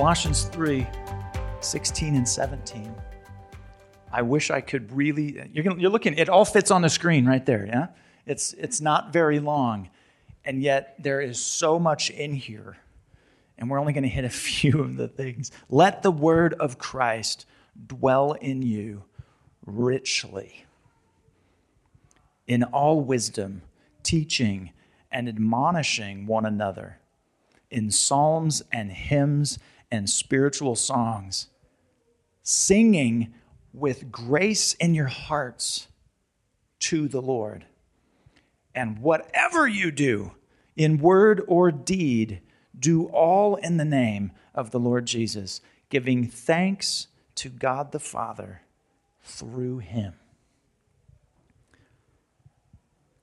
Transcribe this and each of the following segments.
Colossians 3 16 and 17. I wish I could really, you're, gonna, you're looking, it all fits on the screen right there, yeah? It's, it's not very long, and yet there is so much in here, and we're only going to hit a few of the things. Let the word of Christ dwell in you richly in all wisdom, teaching and admonishing one another in psalms and hymns and spiritual songs, singing with grace in your hearts to the Lord. And whatever you do, in word or deed, do all in the name of the Lord Jesus, giving thanks to God the Father through him.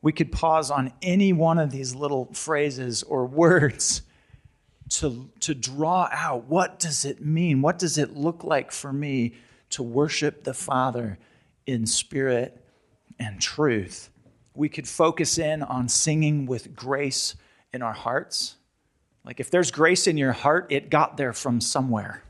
We could pause on any one of these little phrases or words to, to draw out what does it mean? What does it look like for me to worship the Father in spirit and truth. We could focus in on singing with grace in our hearts. Like if there's grace in your heart, it got there from somewhere.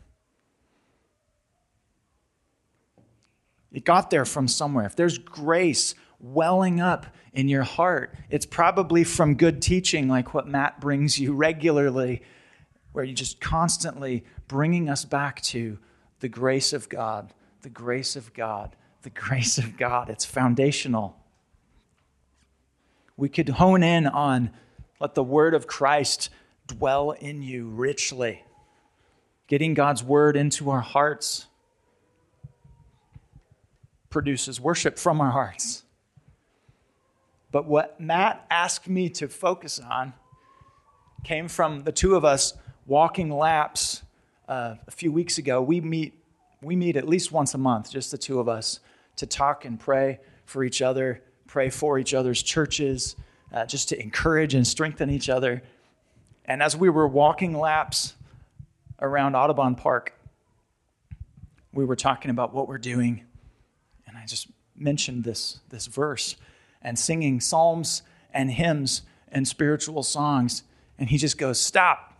It got there from somewhere. If there's grace welling up in your heart, it's probably from good teaching like what Matt brings you regularly, where you're just constantly bringing us back to the grace of God, the grace of God, the grace of God. It's foundational. We could hone in on let the word of Christ dwell in you richly, getting God's word into our hearts produces worship from our hearts. But what Matt asked me to focus on came from the two of us walking laps uh, a few weeks ago. We meet, we meet at least once a month, just the two of us, to talk and pray for each other, pray for each other's churches, uh, just to encourage and strengthen each other. And as we were walking laps around Audubon Park, we were talking about what we're doing. And I just mentioned this, this verse and singing psalms and hymns and spiritual songs. And he just goes, Stop.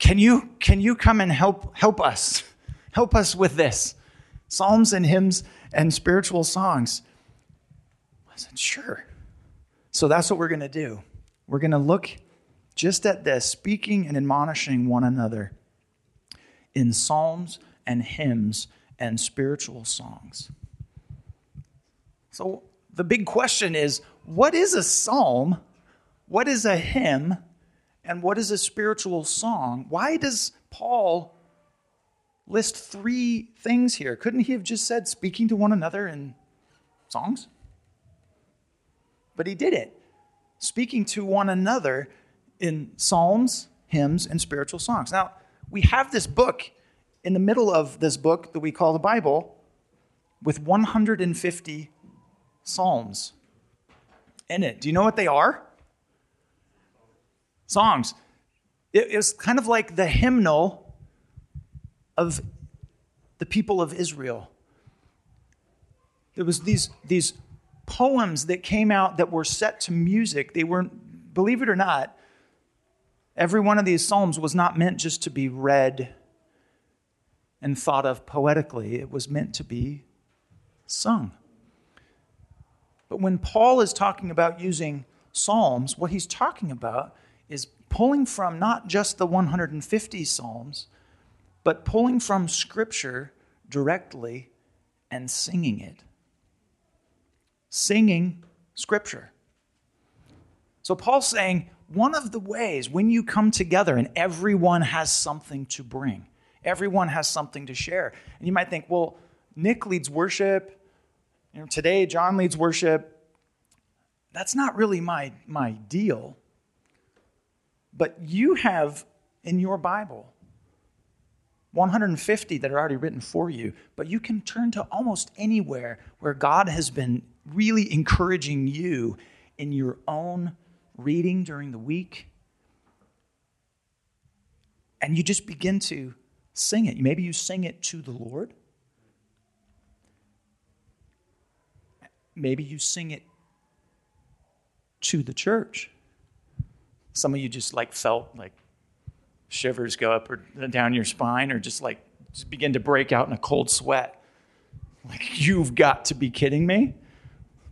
Can you, can you come and help, help us? Help us with this. Psalms and hymns and spiritual songs. I said, Sure. So that's what we're going to do. We're going to look just at this, speaking and admonishing one another in psalms and hymns and spiritual songs. So the big question is what is a psalm? What is a hymn? And what is a spiritual song? Why does Paul list three things here? Couldn't he have just said speaking to one another in songs? But he did it. Speaking to one another in psalms, hymns, and spiritual songs. Now, we have this book in the middle of this book that we call the Bible with 150 psalms in it. Do you know what they are? Songs. It was kind of like the hymnal of the people of Israel. There was these, these poems that came out that were set to music. They weren't, believe it or not, every one of these psalms was not meant just to be read and thought of poetically. It was meant to be sung. But when Paul is talking about using psalms, what he's talking about is pulling from not just the 150 psalms, but pulling from scripture directly and singing it. Singing scripture. So Paul's saying one of the ways when you come together and everyone has something to bring, everyone has something to share. And you might think, well, Nick leads worship, you know, today, John leads worship. That's not really my, my deal. But you have in your Bible 150 that are already written for you, but you can turn to almost anywhere where God has been really encouraging you in your own reading during the week. And you just begin to sing it. Maybe you sing it to the Lord. Maybe you sing it to the church. Some of you just like felt like shivers go up or down your spine or just like just begin to break out in a cold sweat. Like, you've got to be kidding me.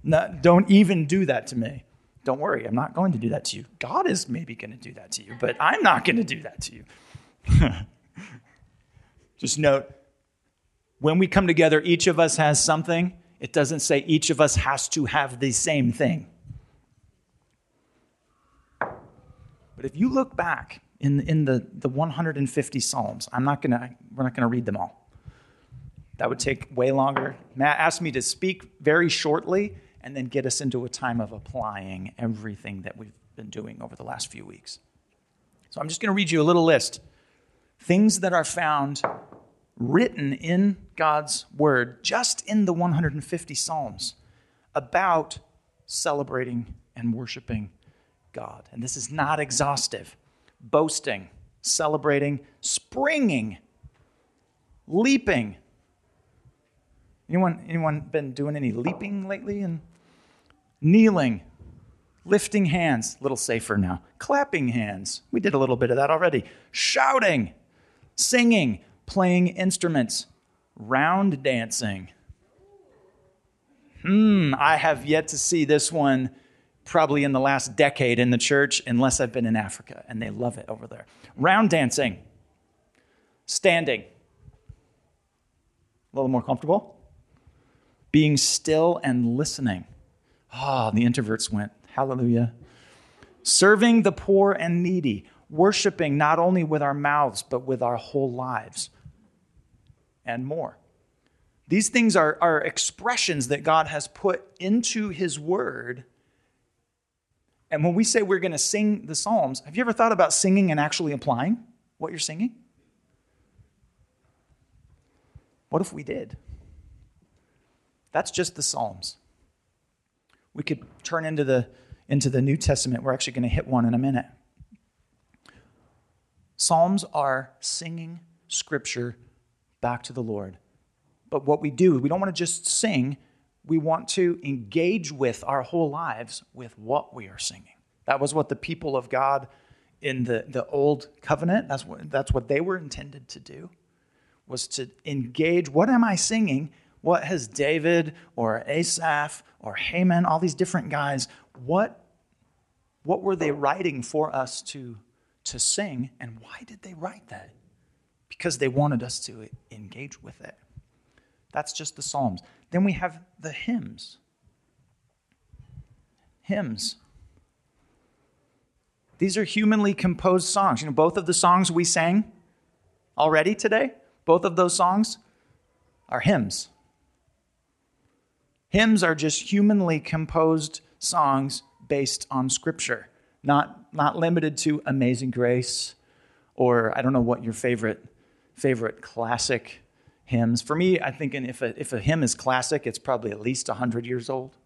No, don't even do that to me. Don't worry, I'm not going to do that to you. God is maybe going to do that to you, but I'm not going to do that to you. Just note when we come together, each of us has something. It doesn't say each of us has to have the same thing. But if you look back in, in the, the 150 Psalms, I'm not gonna, we're not going to read them all. That would take way longer. Matt asked me to speak very shortly and then get us into a time of applying everything that we've been doing over the last few weeks. So I'm just going to read you a little list. Things that are found written in God's word, just in the 150 Psalms, about celebrating and worshiping God. And this is not exhaustive. Boasting, celebrating, springing, leaping. Anyone, anyone been doing any leaping lately? And kneeling, lifting hands, a little safer now. Clapping hands. We did a little bit of that already. Shouting, singing, playing instruments, round dancing. Hmm, I have yet to see this one probably in the last decade in the church, unless I've been in Africa, and they love it over there. Round dancing, standing, a little more comfortable, being still and listening. Ah, oh, the introverts went, hallelujah. Serving the poor and needy, worshiping not only with our mouths, but with our whole lives and more. These things are, are expressions that God has put into His Word. And when we say we're going to sing the Psalms, have you ever thought about singing and actually applying what you're singing? What if we did? That's just the Psalms. We could turn into the, into the New Testament. We're actually going to hit one in a minute. Psalms are singing scripture back to the Lord. But what we do, we don't want to just sing, we want to engage with our whole lives with what we are singing. That was what the people of God in the, the old covenant, that's what, that's what they were intended to do, was to engage. What am I singing? What has David or Asaph or Heman, all these different guys, what, what were they writing for us to, to sing? And why did they write that? because they wanted us to engage with it. That's just the Psalms. Then we have the hymns. Hymns. These are humanly composed songs. You know, both of the songs we sang already today, both of those songs are hymns. Hymns are just humanly composed songs based on Scripture, not, not limited to Amazing Grace or I don't know what your favorite favorite classic hymns. For me, I think if a, if a hymn is classic, it's probably at least 100 years old.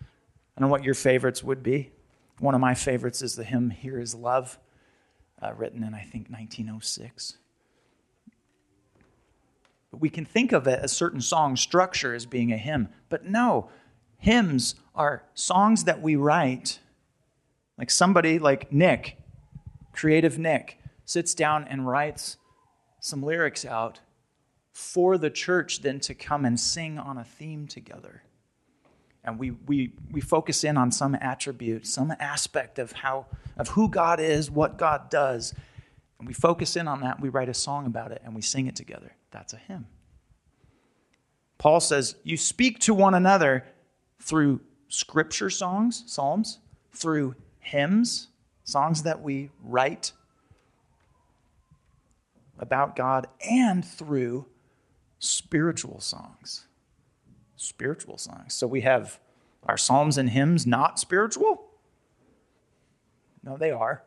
I don't know what your favorites would be. One of my favorites is the hymn Here is Love, uh, written in, I think, 1906. But we can think of it, a certain song structure as being a hymn. But no, hymns are songs that we write. Like somebody like Nick, creative Nick, sits down and writes some lyrics out for the church then to come and sing on a theme together. And we, we, we focus in on some attribute, some aspect of, how, of who God is, what God does. And we focus in on that, we write a song about it, and we sing it together. That's a hymn. Paul says, You speak to one another through scripture songs, psalms, through hymns, songs that we write about God and through spiritual songs. Spiritual songs. So we have our psalms and hymns not spiritual? No, they are.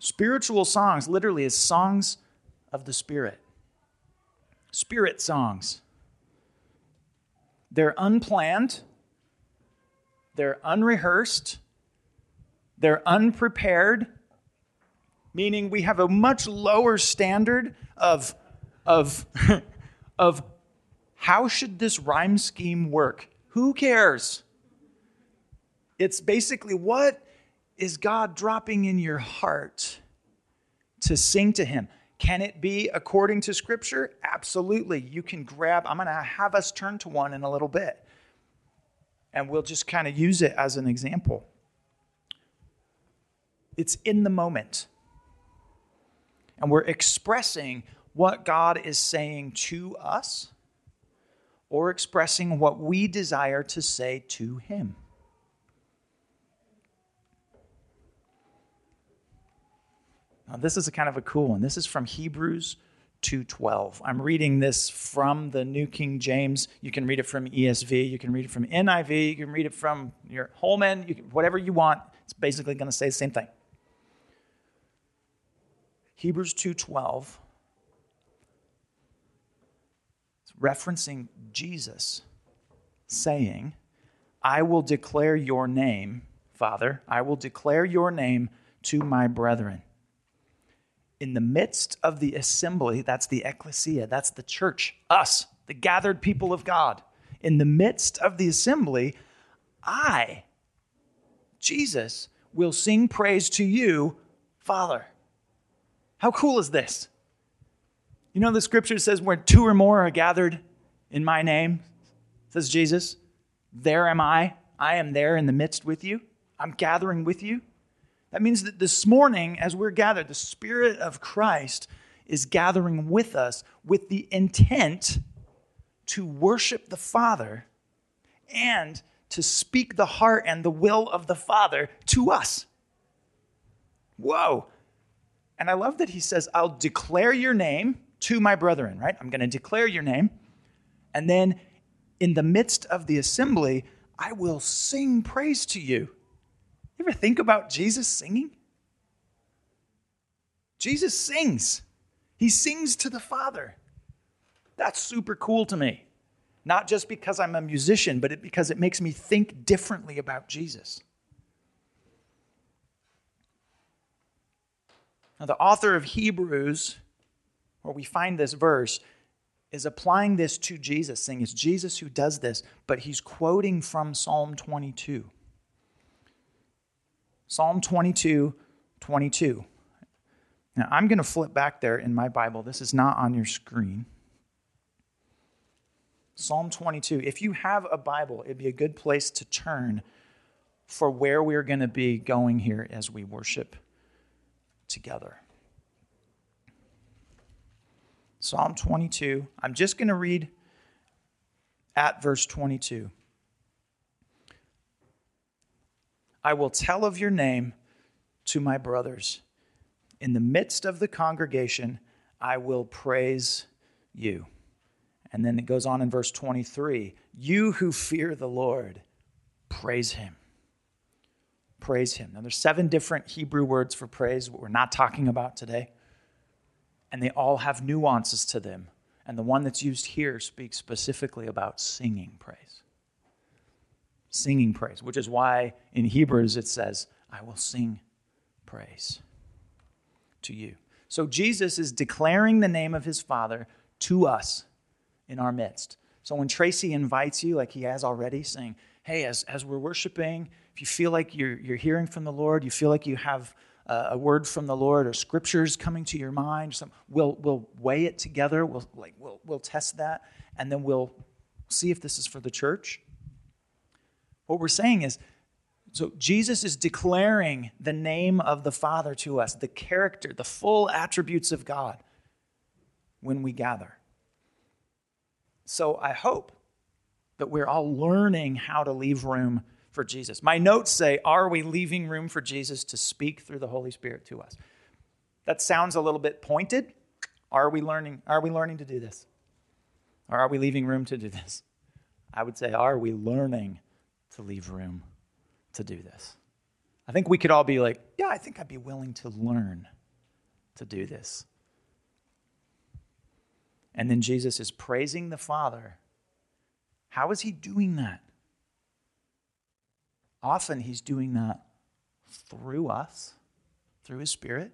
Spiritual songs literally is songs of the Spirit. Spirit songs. They're unplanned, they're unrehearsed, they're unprepared, meaning we have a much lower standard of, of, of how should this rhyme scheme work? Who cares? It's basically what is God dropping in your heart to sing to him. Can it be according to Scripture? Absolutely. You can grab, I'm going to have us turn to one in a little bit. And we'll just kind of use it as an example. It's in the moment. And we're expressing what God is saying to us or expressing what we desire to say to Him. Now, this is a kind of a cool one. This is from Hebrews 2:12. I'm reading this from the New King James. You can read it from ESV, you can read it from NIV, you can read it from your Holman, you can, whatever you want. It's basically going to say the same thing. Hebrews 2:12 it's referencing Jesus saying, "I will declare your name, Father, I will declare your name to my brethren." in the midst of the assembly, that's the ecclesia, that's the church, us, the gathered people of God. In the midst of the assembly, I, Jesus, will sing praise to you, Father. How cool is this? You know, the scripture says, where two or more are gathered in my name, says Jesus, there am I. I am there in the midst with you. I'm gathering with you. That means that this morning, as we're gathered, the Spirit of Christ is gathering with us with the intent to worship the Father and to speak the heart and the will of the Father to us. Whoa. And I love that he says, I'll declare your name to my brethren, right? I'm going to declare your name. And then in the midst of the assembly, I will sing praise to you. You ever think about Jesus singing? Jesus sings. He sings to the Father. That's super cool to me. Not just because I'm a musician, but it, because it makes me think differently about Jesus. Now, the author of Hebrews, where we find this verse, is applying this to Jesus, saying it's Jesus who does this, but he's quoting from Psalm 22. Psalm 22, 22. Now, I'm going to flip back there in my Bible. This is not on your screen. Psalm 22. If you have a Bible, it'd be a good place to turn for where we're going to be going here as we worship together. Psalm 22. I'm just going to read at verse 22. I will tell of your name to my brothers. In the midst of the congregation, I will praise you. And then it goes on in verse 23 You who fear the Lord, praise him. Praise him. Now, there's seven different Hebrew words for praise, what we're not talking about today. And they all have nuances to them. And the one that's used here speaks specifically about singing praise singing praise, which is why in Hebrews it says, I will sing praise to you. So Jesus is declaring the name of his Father to us in our midst. So when Tracy invites you, like he has already, saying, Hey, as, as we're worshiping, if you feel like you're, you're hearing from the Lord, you feel like you have a, word from the Lord or scriptures coming to your mind, we'll, we'll weigh it together, we'll, like, we'll, we'll test that, and then we'll see if this is for the church what we're saying is, so Jesus is declaring the name of the Father to us, the character, the full attributes of God when we gather. So I hope that we're all learning how to leave room for Jesus. My notes say, Are we leaving room for Jesus to speak through the Holy Spirit to us? That sounds a little bit pointed. Are we learning, are we learning to do this? Or are we leaving room to do this? I would say, Are we learning to leave room to do this. I think we could all be like, yeah, I think I'd be willing to learn to do this. And then Jesus is praising the Father. How is he doing that? Often he's doing that through us, through his Spirit,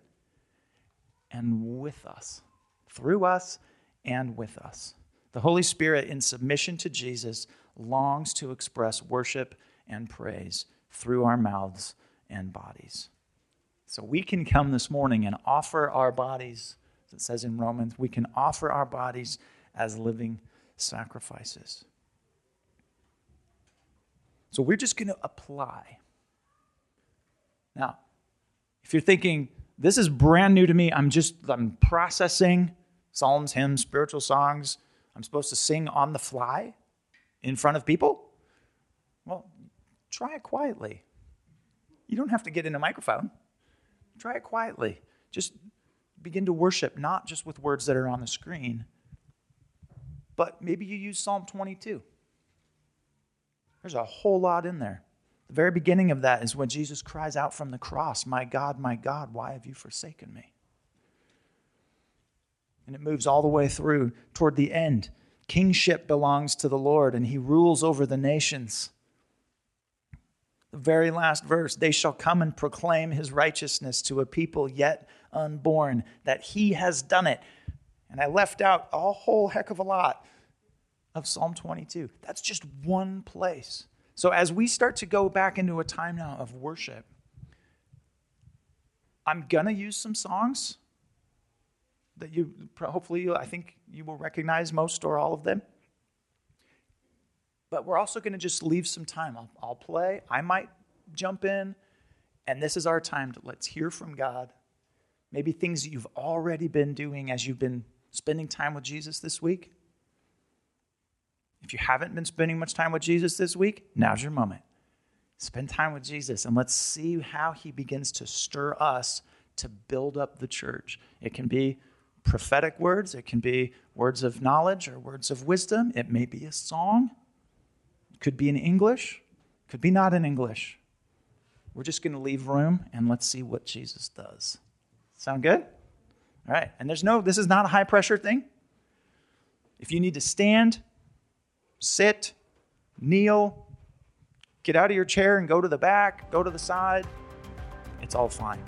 and with us. Through us and with us. The Holy Spirit, in submission to Jesus, longs to express worship and praise through our mouths and bodies. So we can come this morning and offer our bodies, as it says in Romans, we can offer our bodies as living sacrifices. So we're just going to apply. Now, if you're thinking, this is brand new to me, I'm just I'm processing psalms, hymns, spiritual songs, I'm supposed to sing on the fly in front of people? Well, try it quietly. You don't have to get in a microphone. Try it quietly. Just begin to worship, not just with words that are on the screen, but maybe you use Psalm 22. There's a whole lot in there. The very beginning of that is when Jesus cries out from the cross, My God, my God, why have you forsaken me? And it moves all the way through toward the end. Kingship belongs to the Lord, and he rules over the nations. The very last verse they shall come and proclaim his righteousness to a people yet unborn, that he has done it. And I left out a whole heck of a lot of Psalm 22. That's just one place. So as we start to go back into a time now of worship, I'm going to use some songs that you hopefully I think you will recognize most or all of them. But we're also going to just leave some time. I'll, I'll play. I might jump in, and this is our time to let's hear from God. Maybe things that you've already been doing as you've been spending time with Jesus this week. If you haven't been spending much time with Jesus this week, now's your moment. Spend time with Jesus and let's see how he begins to stir us to build up the church. It can be prophetic words, it can be words of knowledge or words of wisdom, it may be a song, it could be in English, could be not in English. We're just going to leave room and let's see what Jesus does. Sound good? All right. And there's no, this is not a high pressure thing. If you need to stand, sit, kneel, get out of your chair and go to the back, go to the side, it's all fine.